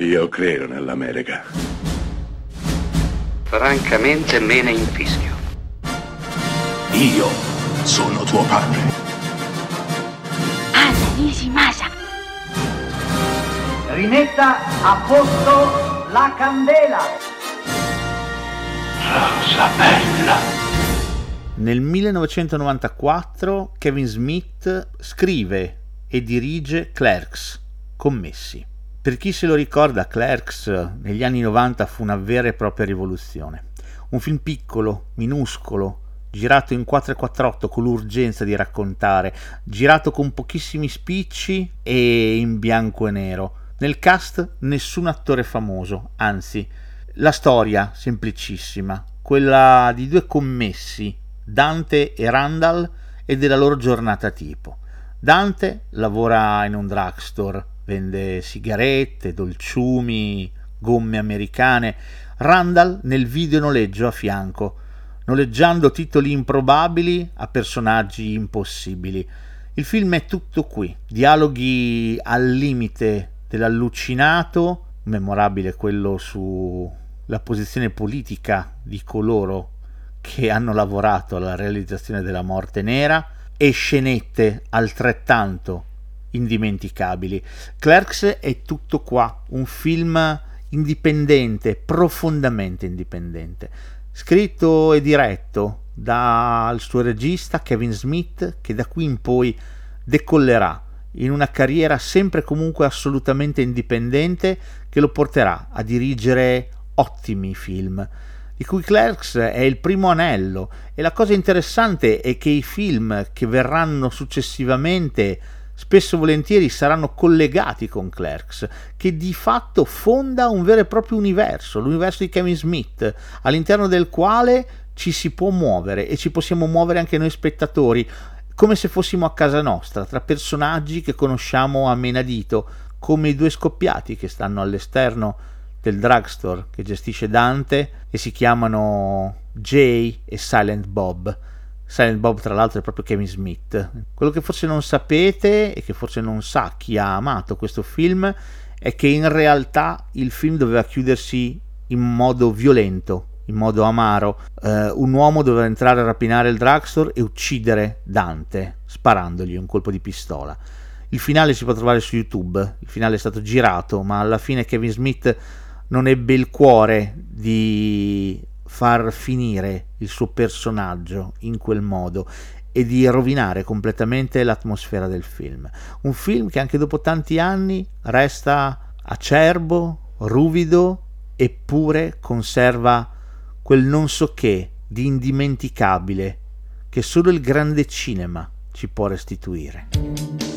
Io credo nell'America. Francamente me ne infischio. Io sono tuo padre. Anna Nishimasa. Rimetta a posto la candela. Rosa bella. Nel 1994 Kevin Smith scrive e dirige Clerks, Commessi. Per chi se lo ricorda, Clerks negli anni 90 fu una vera e propria rivoluzione. Un film piccolo, minuscolo, girato in 448 con l'urgenza di raccontare, girato con pochissimi spicci e in bianco e nero. Nel cast nessun attore famoso, anzi, la storia semplicissima, quella di due commessi, Dante e Randall, e della loro giornata tipo. Dante lavora in un drugstore, vende sigarette, dolciumi, gomme americane. Randall nel video noleggio a fianco, noleggiando titoli improbabili a personaggi impossibili. Il film è tutto qui, dialoghi al limite dell'allucinato, memorabile quello sulla posizione politica di coloro che hanno lavorato alla realizzazione della morte nera, e scenette altrettanto indimenticabili. Clerks è tutto qua, un film indipendente, profondamente indipendente, scritto e diretto dal suo regista Kevin Smith che da qui in poi decollerà in una carriera sempre comunque assolutamente indipendente che lo porterà a dirigere ottimi film di cui Clerks è il primo anello e la cosa interessante è che i film che verranno successivamente spesso e volentieri saranno collegati con Clerks, che di fatto fonda un vero e proprio universo, l'universo di Kevin Smith, all'interno del quale ci si può muovere e ci possiamo muovere anche noi spettatori, come se fossimo a casa nostra, tra personaggi che conosciamo a menadito, come i due scoppiati che stanno all'esterno del drugstore che gestisce Dante e si chiamano Jay e Silent Bob. Silent Bob tra l'altro è proprio Kevin Smith. Quello che forse non sapete e che forse non sa chi ha amato questo film è che in realtà il film doveva chiudersi in modo violento, in modo amaro. Uh, un uomo doveva entrare a rapinare il drugstore e uccidere Dante sparandogli un colpo di pistola. Il finale si può trovare su YouTube, il finale è stato girato, ma alla fine Kevin Smith non ebbe il cuore di far finire il suo personaggio in quel modo e di rovinare completamente l'atmosfera del film. Un film che anche dopo tanti anni resta acerbo, ruvido, eppure conserva quel non so che di indimenticabile che solo il grande cinema ci può restituire.